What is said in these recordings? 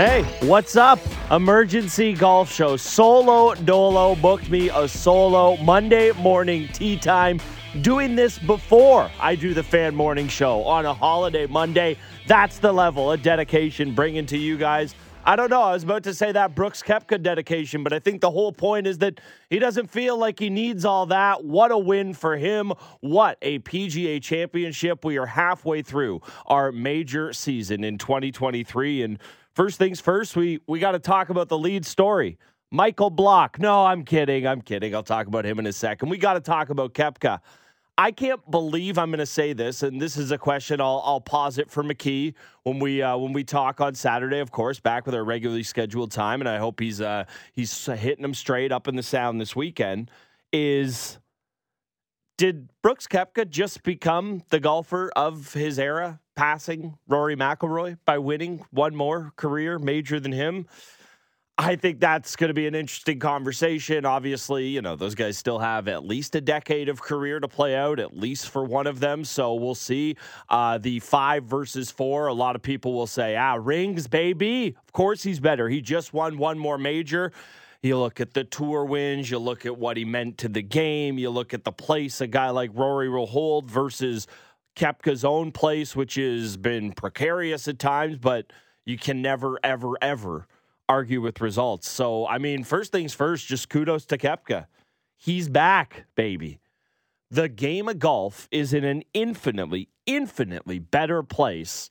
Hey, what's up? Emergency golf show. Solo Dolo booked me a solo Monday morning tee time. Doing this before I do the fan morning show on a holiday Monday. That's the level of dedication bringing to you guys. I don't know. I was about to say that Brooks Koepka dedication, but I think the whole point is that he doesn't feel like he needs all that. What a win for him. What a PGA championship. We are halfway through our major season in 2023. And First things first, we we got to talk about the lead story. Michael Block. No, I'm kidding. I'm kidding. I'll talk about him in a second. We got to talk about Koepka. I can't believe I'm going to say this, and this is a question I'll, I'll pause it for McKee when we uh, when we talk on Saturday. Of course, back with our regularly scheduled time, and I hope he's uh, he's hitting them straight up in the sound this weekend. Is did Brooks Koepka just become the golfer of his era, passing Rory McIlroy by winning one more career major than him? I think that's going to be an interesting conversation. Obviously, you know, those guys still have at least a decade of career to play out, at least for one of them. So we'll see. Uh, the five versus four, a lot of people will say, ah, rings, baby. Of course he's better. He just won one more major. You look at the tour wins, you look at what he meant to the game, you look at the place a guy like Rory will hold versus Koepka's own place, which has been precarious at times, but you can never, ever, ever argue with results. So, I mean, first things first, just kudos to Koepka. He's back, baby. The game of golf is in an infinitely, infinitely better place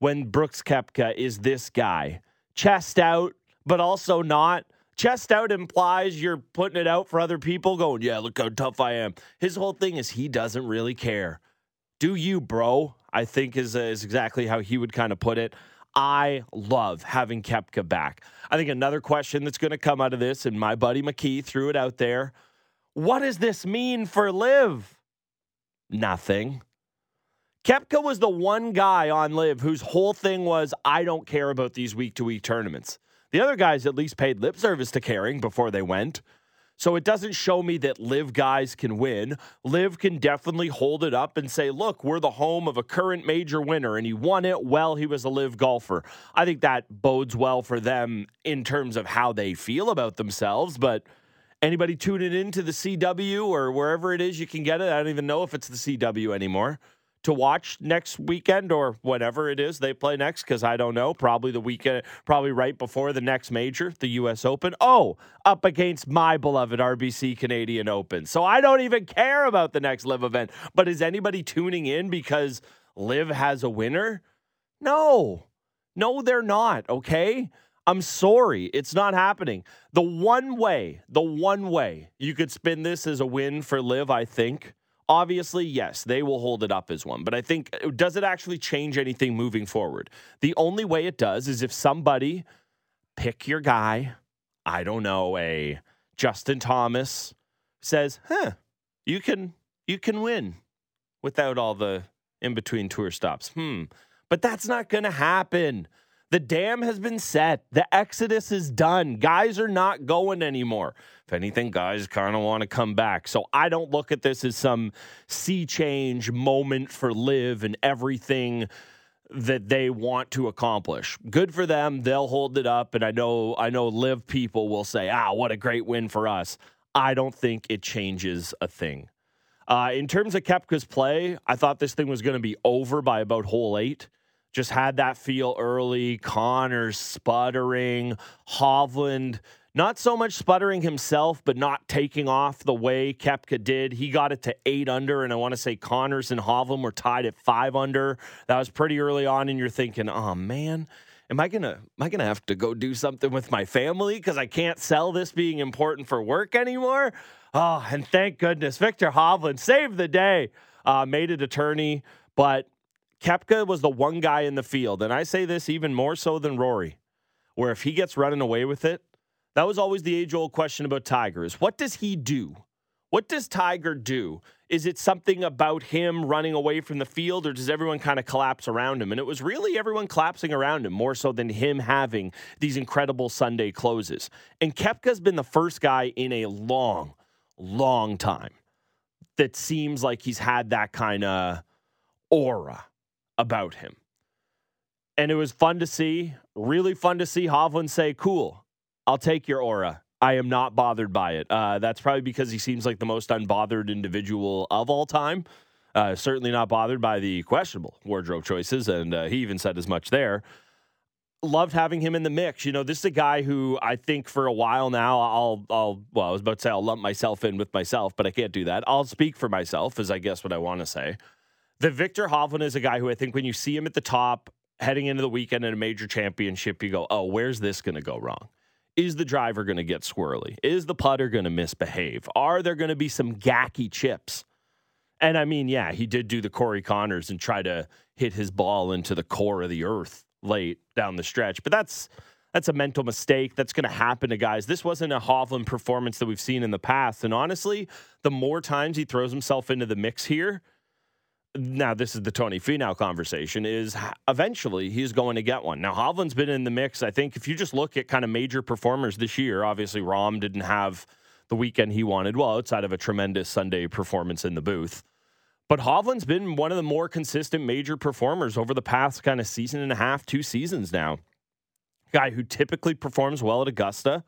when Brooks Koepka is this guy. Chest out, but also not chest out implies you're putting it out for other people, going, yeah, look how tough I am. His whole thing is he doesn't really care. Do you, bro? I think is, uh, is exactly how he would kind of put it. I love having Koepka back. I think another question that's going to come out of this, and my buddy McKee threw it out there. What does this mean for LIV? Nothing. Koepka was the one guy on LIV whose whole thing was, I don't care about these week to week tournaments. The other guys at least paid lip service to caring before they went. So it doesn't show me that LIV guys can win. LIV can definitely hold it up and say, look, we're the home of a current major winner, and he won it while he was a LIV golfer. I think that bodes well for them in terms of how they feel about themselves. But anybody tuning into the CW or wherever it is you can get it, I don't even know if it's the CW anymore to watch next weekend or whatever it is they play next because I don't know. Probably the weekend, probably right before the next major, the U.S. Open. Oh, up against my beloved RBC Canadian Open. So I don't even care about the next LIV event. But is anybody tuning in because LIV has a winner? No, no, they're not. Okay. I'm sorry, it's not happening. The one way, the one way you could spin this as a win for LIV, I think, Obviously, yes, they will hold it up as one. But I think, uh, does it actually change anything moving forward? The only way it does is if somebody pick your guy, I don't know, a Justin Thomas says, huh, you can you can win without all the in between tour stops. Hmm. But that's not going to happen. The dam has been set. The exodus is done. Guys are not going anymore. If anything, guys kind of want to come back. So I don't look at this as some sea change moment for LIV and everything that they want to accomplish. Good for them. They'll hold it up. And I know I know LIV people will say, ah, what a great win for us. I don't think it changes a thing. Uh, in terms of Koepka's play, I thought this thing was going to be over by about hole eight. Just had that feel early. Conners sputtering. Hovland not so much sputtering himself, but not taking off the way Koepka did. He got it to eight under, and I want to say Conners and Hovland were tied at five under. That was pretty early on, and you're thinking, oh man, am I gonna am I gonna have to go do something with my family because I can't sell this being important for work anymore? Oh, and thank goodness Viktor Hovland saved the day, uh, made it attorney, but Koepka was the one guy in the field, and I say this even more so than Rory, where if he gets running away with it that was always the age old question about Tiger is what does he do? What does Tiger do? Is it something about him running away from the field, or does everyone kind of collapse around him? And it was really everyone collapsing around him more so than him having these incredible Sunday closes. And Koepka's been the first guy in a long, long time that seems like he's had that kind of aura about him. And it was fun to see, really fun to see Hovland say, Cool, I'll take your aura. I am not bothered by it. Uh, that's probably because he seems like the most unbothered individual of all time. Uh, certainly not bothered by the questionable wardrobe choices, and uh, he even said as much there. Loved having him in the mix. You know, this is a guy who I think for a while now, I'll, I'll, well, I was about to say I'll lump myself in with myself, but I can't do that. I'll speak for myself, is I guess what I want to say. The Viktor Hovland is a guy who I think when you see him at the top heading into the weekend in a major championship, you go, oh, where's this going to go wrong? Is the driver going to get squirrely? Is the putter going to misbehave? Are there going to be some gacky chips? And I mean, yeah, he did do the Corey Conners and try to hit his ball into the core of the earth late down the stretch. But that's that's a mental mistake. That's going to happen to guys. This wasn't a Hovland performance that we've seen in the past. And honestly, the more times he throws himself into the mix here, now this is the Tony Finau conversation, is eventually he's going to get one. Now, Hovland's been in the mix. I think if you just look at kind of major performers this year, obviously Rahm didn't have the weekend he wanted, well, outside of a tremendous Sunday performance in the booth. But Hovland's been one of the more consistent major performers over the past kind of season and a half, two seasons now. Guy who typically performs well at Augusta.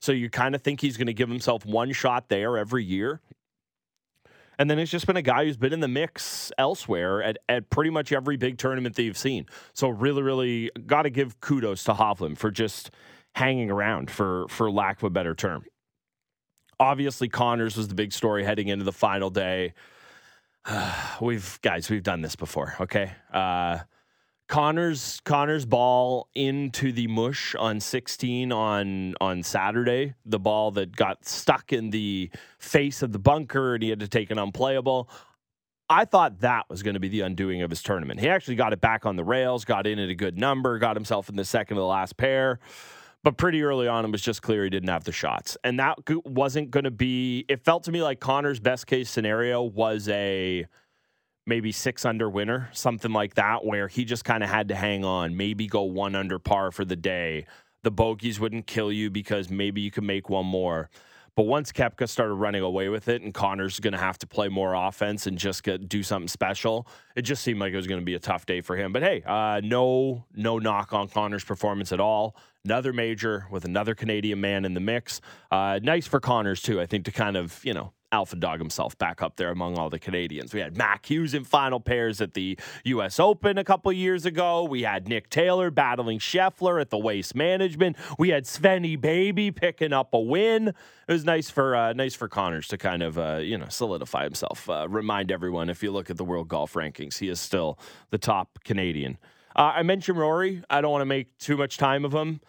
So you kind of think he's going to give himself one shot there every year. And then it's just been a guy who's been in the mix elsewhere at, at pretty much every big tournament that you've seen. So really, really got to give kudos to Hovland for just hanging around, for for lack of a better term. Obviously, Conners was the big story heading into the final day. we've guys, we've done this before. Okay, uh, Conners Conners ball into the mush on 16 on on Saturday. The ball that got stuck in the face of the bunker and he had to take an unplayable. I thought that was going to be the undoing of his tournament. He actually got it back on the rails, got in at a good number, got himself in the second of the last pair. But pretty early on, it was just clear he didn't have the shots. And that wasn't going to be, it felt to me like Conners' best case scenario was a maybe six under winner, something like that, where he just kind of had to hang on, maybe go one under par for the day. The bogeys wouldn't kill you because maybe you could make one more. But once Koepka started running away with it and Conners going to have to play more offense and just get, do something special, it just seemed like it was going to be a tough day for him. But hey, uh, no no knock on Conners' performance at all. Another major with another Canadian man in the mix. Uh, nice for Conners, too, I think, to kind of you know alpha dog himself back up there among all the Canadians. We had Mac Hughes in final pairs at the U.S. Open a couple years ago. We had Nick Taylor battling Scheffler at the Waste Management. We had Svenny Baby picking up a win. It was nice for uh, nice for Conners to kind of uh, you know solidify himself. Uh, remind everyone if you look at the world golf rankings, he is still the top Canadian. Uh, I mentioned Rory. I don't want to make too much time of him.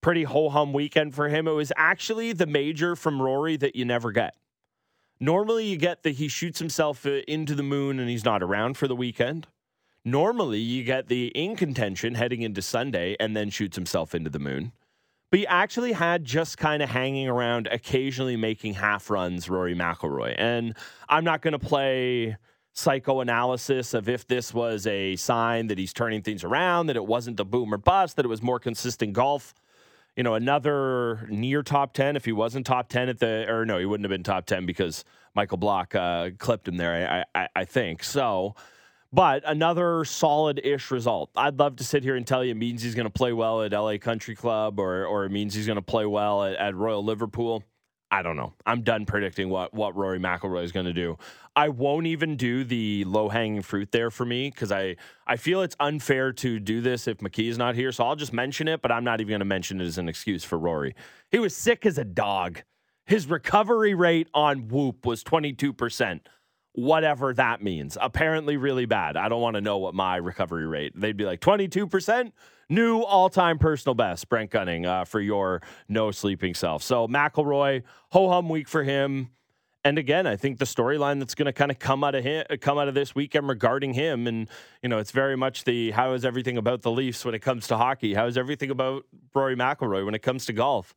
Pretty ho hum weekend for him. It was actually the major from Rory that you never get. Normally, you get that he shoots himself uh, into the moon and he's not around for the weekend. Normally, you get the in contention heading into Sunday and then shoots himself into the moon. But he actually had just kind of hanging around, occasionally making half runs, Rory McIlroy. And I'm not going to play psychoanalysis of if this was a sign that he's turning things around, that it wasn't the boom or bust, that it was more consistent golf you know, another near top 10 if he wasn't top 10 at the, or no, he wouldn't have been top 10 because Michael Block uh, clipped him there, I, I, I think. So, but another solid ish result. I'd love to sit here and tell you it means he's going to play well at LA Country Club or, or it means he's going to play well at, at Royal Liverpool. I don't know. I'm done predicting what what Rory McIlroy is going to do. I won't even do the low hanging fruit there for me because I I feel it's unfair to do this if McKee is not here. So I'll just mention it, but I'm not even going to mention it as an excuse for Rory. He was sick as a dog. His recovery rate on Whoop was 22 percent whatever that means. Apparently, really bad. I don't want to know what my recovery rate. They'd be like 22%. New all time personal best, Brent Gunning, uh, for your no sleeping self. So, McIlroy, ho hum week for him. And again, I think the storyline that's going to kind of come out of him, come out of this weekend regarding him, and you know, it's very much the how is everything about the Leafs when it comes to hockey? How is everything about Rory McIlroy when it comes to golf?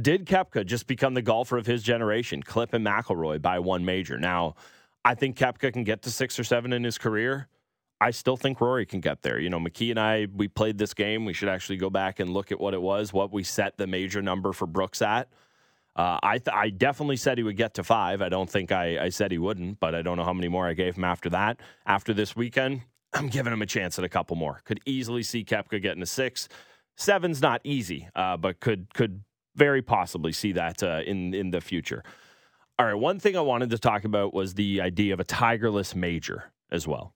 Did Koepka just become the golfer of his generation, clipping McIlroy by one major? Now, I think Koepka can get to six or seven in his career. I still think Rory can get there. You know, McKee and I, we played this game. We should actually go back and look at what it was, what we set the major number for Brooks at. Uh, I th- I definitely said he would get to five. I don't think I, I said he wouldn't, but I don't know how many more I gave him after that. After this weekend, I'm giving him a chance at a couple more. Could easily see Koepka getting a six. Seven's not easy, uh, but could could very possibly see that uh, in in the future. All right, one thing I wanted to talk about was the idea of a tigerless major as well.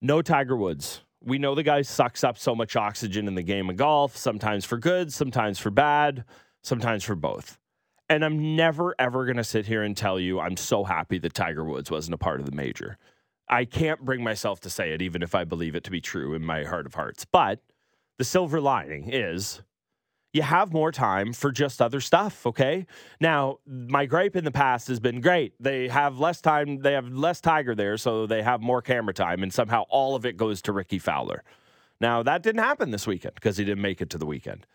No Tiger Woods. We know the guy sucks up so much oxygen in the game of golf, sometimes for good, sometimes for bad, sometimes for both. And I'm never, ever going to sit here and tell you I'm so happy that Tiger Woods wasn't a part of the major. I can't bring myself to say it, even if I believe it to be true in my heart of hearts. But the silver lining is you have more time for just other stuff, okay? Now, my gripe in the past has been great. They have less time, they have less Tiger there, so they have more camera time, and somehow all of it goes to Rickie Fowler. Now, that didn't happen this weekend because he didn't make it to the weekend.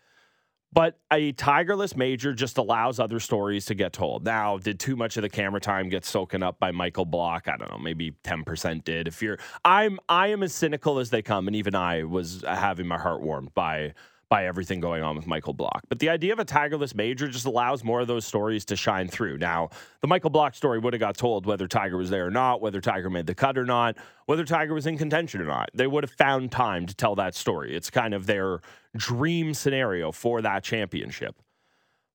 But a tigerless major just allows other stories to get told. Now, did too much of the camera time get soaken up by Michael Block? I don't know, maybe 10% did. If you're I'm I am as cynical as they come, and even I was having my heart warmed by by everything going on with Michael Block. But the idea of a Tigerless major just allows more of those stories to shine through. Now, the Michael Block story would have got told whether Tiger was there or not, whether Tiger made the cut or not, whether Tiger was in contention or not. They would have found time to tell that story. It's kind of their dream scenario for that championship.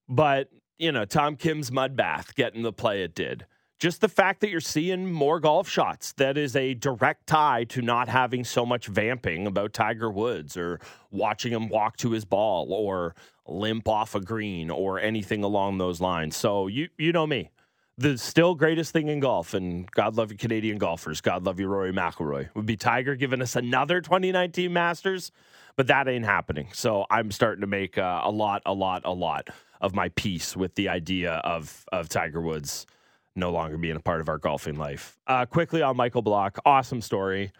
But, you know, Tom Kim's mud bath getting the play it did just the fact that you're seeing more golf shots that is a direct tie to not having so much vamping about Tiger Woods or watching him walk to his ball or limp off a green or anything along those lines. So you you know me. The still greatest thing in golf, and God love you, Canadian golfers. God love you, Rory McIlroy. Would be Tiger giving us another 2019 Masters, but that ain't happening. So I'm starting to make uh, a lot, a lot, a lot of my peace with the idea of of Tiger Woods no longer being a part of our golfing life. Uh, quickly on Michael Block, awesome story.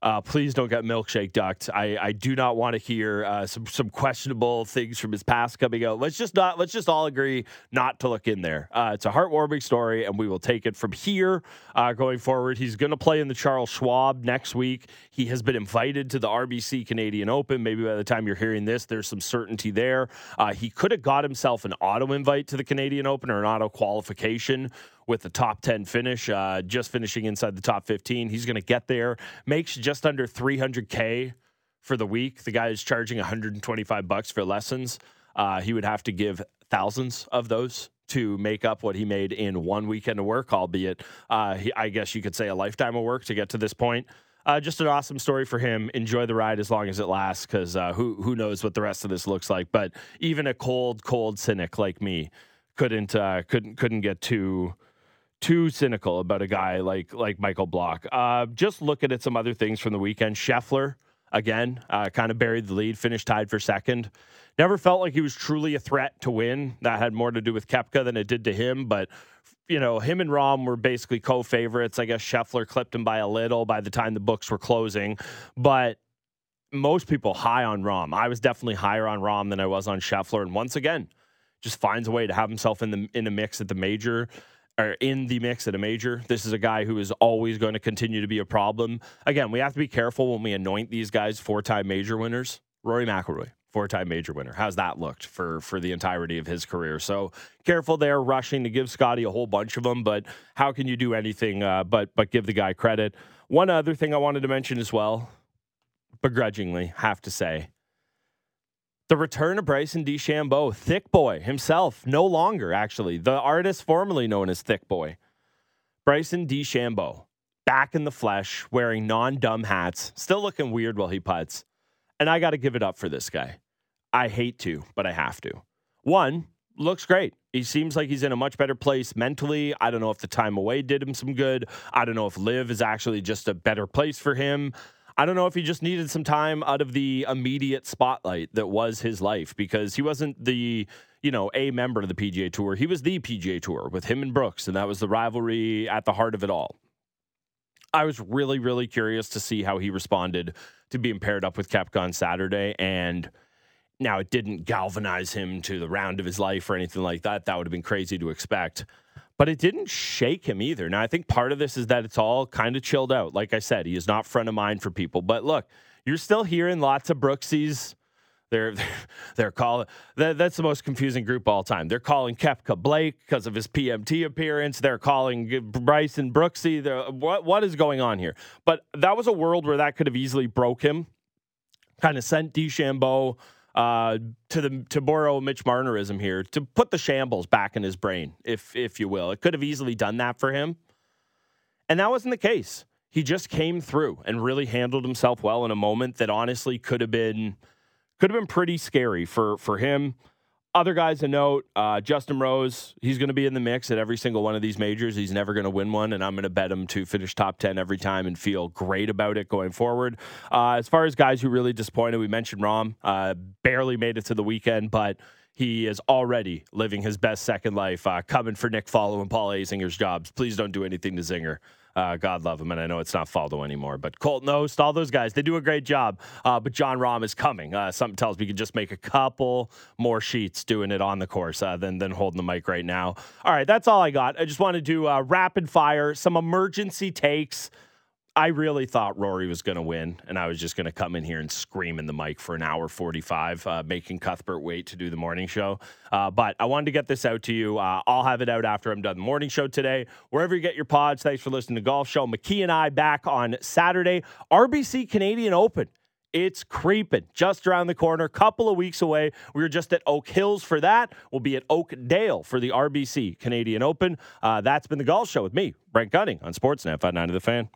Uh, please don't get milkshake ducked. I, I do not want to hear uh, some some questionable things from his past coming out. Let's just not. Let's just all agree not to look in there. Uh, it's a heartwarming story, and we will take it from here uh, going forward. He's going to play in the Charles Schwab next week. He has been invited to the RBC Canadian Open. Maybe by the time you're hearing this, there's some certainty there. Uh, he could have got himself an auto invite to the Canadian Open or an auto qualification with the top 10 finish, uh, just finishing inside the top 15. He's going to get there, makes just under 300K for the week. The guy is charging 125 bucks for lessons. Uh, he would have to give thousands of those to make up what he made in one weekend of work, albeit, uh, he, I guess you could say, a lifetime of work to get to this point. Uh, just an awesome story for him. Enjoy the ride as long as it lasts, because uh, who who knows what the rest of this looks like. But even a cold, cold cynic like me couldn't uh, couldn't couldn't get too too cynical about a guy like like Michael Block. Uh, just looking at some other things from the weekend. Scheffler again uh, kind of buried the lead, finished tied for second. Never felt like he was truly a threat to win. That had more to do with Koepka than it did to him, but. You know, him and Rahm were basically co favorites. I guess Scheffler clipped him by a little by the time the books were closing. But most people high on Rahm. I was definitely higher on Rahm than I was on Scheffler. And once again, just finds a way to have himself in the in a mix at the major or in the mix at a major. This is a guy who is always going to continue to be a problem. Again, we have to be careful when we anoint these guys four-time major winners. Rory McIlroy, four-time major winner. How's that looked for for the entirety of his career? So careful there, rushing to give Scotty a whole bunch of them. But how can you do anything uh, but but give the guy credit? One other thing I wanted to mention as well, begrudgingly, have to say, the return of Bryson DeChambeau, Thick Boy himself, no longer actually, the artist formerly known as Thick Boy. Bryson DeChambeau, back in the flesh, wearing non dumb hats, still looking weird while he puts. And I got to give it up for this guy. I hate to, but I have to. One, looks great. He seems like he's in a much better place mentally. I don't know if the time away did him some good. I don't know if LIV is actually just a better place for him. I don't know if he just needed some time out of the immediate spotlight that was his life because he wasn't the, you know, a member of the PGA Tour. He was the PGA Tour with him and Brooks, and that was the rivalry at the heart of it all. I was really, really curious to see how he responded to being paired up with Koepka on Saturday. And now it didn't galvanize him to the round of his life or anything like that. That would have been crazy to expect but it didn't shake him either. Now, I think part of this is that it's all kind of chilled out. Like I said, he is not front of mind for people. But look, you're still hearing lots of Brooksies, They're they're calling that, that's the most confusing group all time. They're calling Koepka Blake because of his PMT appearance. They're calling Bryson Brooksy. They're, what what is going on here? But that was a world where that could have easily broke him. Kind of sent DeChambeau uh, to the to borrow Mitch Marnerism here to put the shambles back in his brain, if if you will. It could have easily done that for him, and that wasn't the case. He just came through and really handled himself well in a moment that honestly could have been could have been pretty scary for for him. Other guys to note, uh, Justin Rose, he's going to be in the mix at every single one of these majors. He's never going to win one, and I'm going to bet him to finish top 10 every time and feel great about it going forward. Uh, as far as guys who really disappointed, we mentioned Rahm, uh, barely made it to the weekend, but he is already living his best second life, uh, coming for Nick Faldo and Paul Azinger's jobs. Please don't do anything to Zinger. Uh, God love him, and I know it's not Faldo anymore, but Colt Knost, all those guys, they do a great job. Uh, but Jon Rahm is coming. Uh, something tells me you can just make a couple more sheets doing it on the course uh, than than holding the mic right now. All right, that's all I got. I just want to do uh, rapid fire, some emergency takes. I really thought Rory was going to win, and I was just going to come in here and scream in the mic for an hour 45, uh, making Cuthbert wait to do the morning show. Uh, but I wanted to get this out to you. Uh, I'll have it out after I'm done the morning show today. Wherever you get your pods, thanks for listening to Golf Show. McKee and I back on Saturday. RBC Canadian Open. It's creeping just around the corner, couple of weeks away. We were just at Oak Hills for that. We'll be at Oakdale for the RBC Canadian Open. Uh, that's been the Golf Show with me, Brent Gunning on Sportsnet 590 The Fan.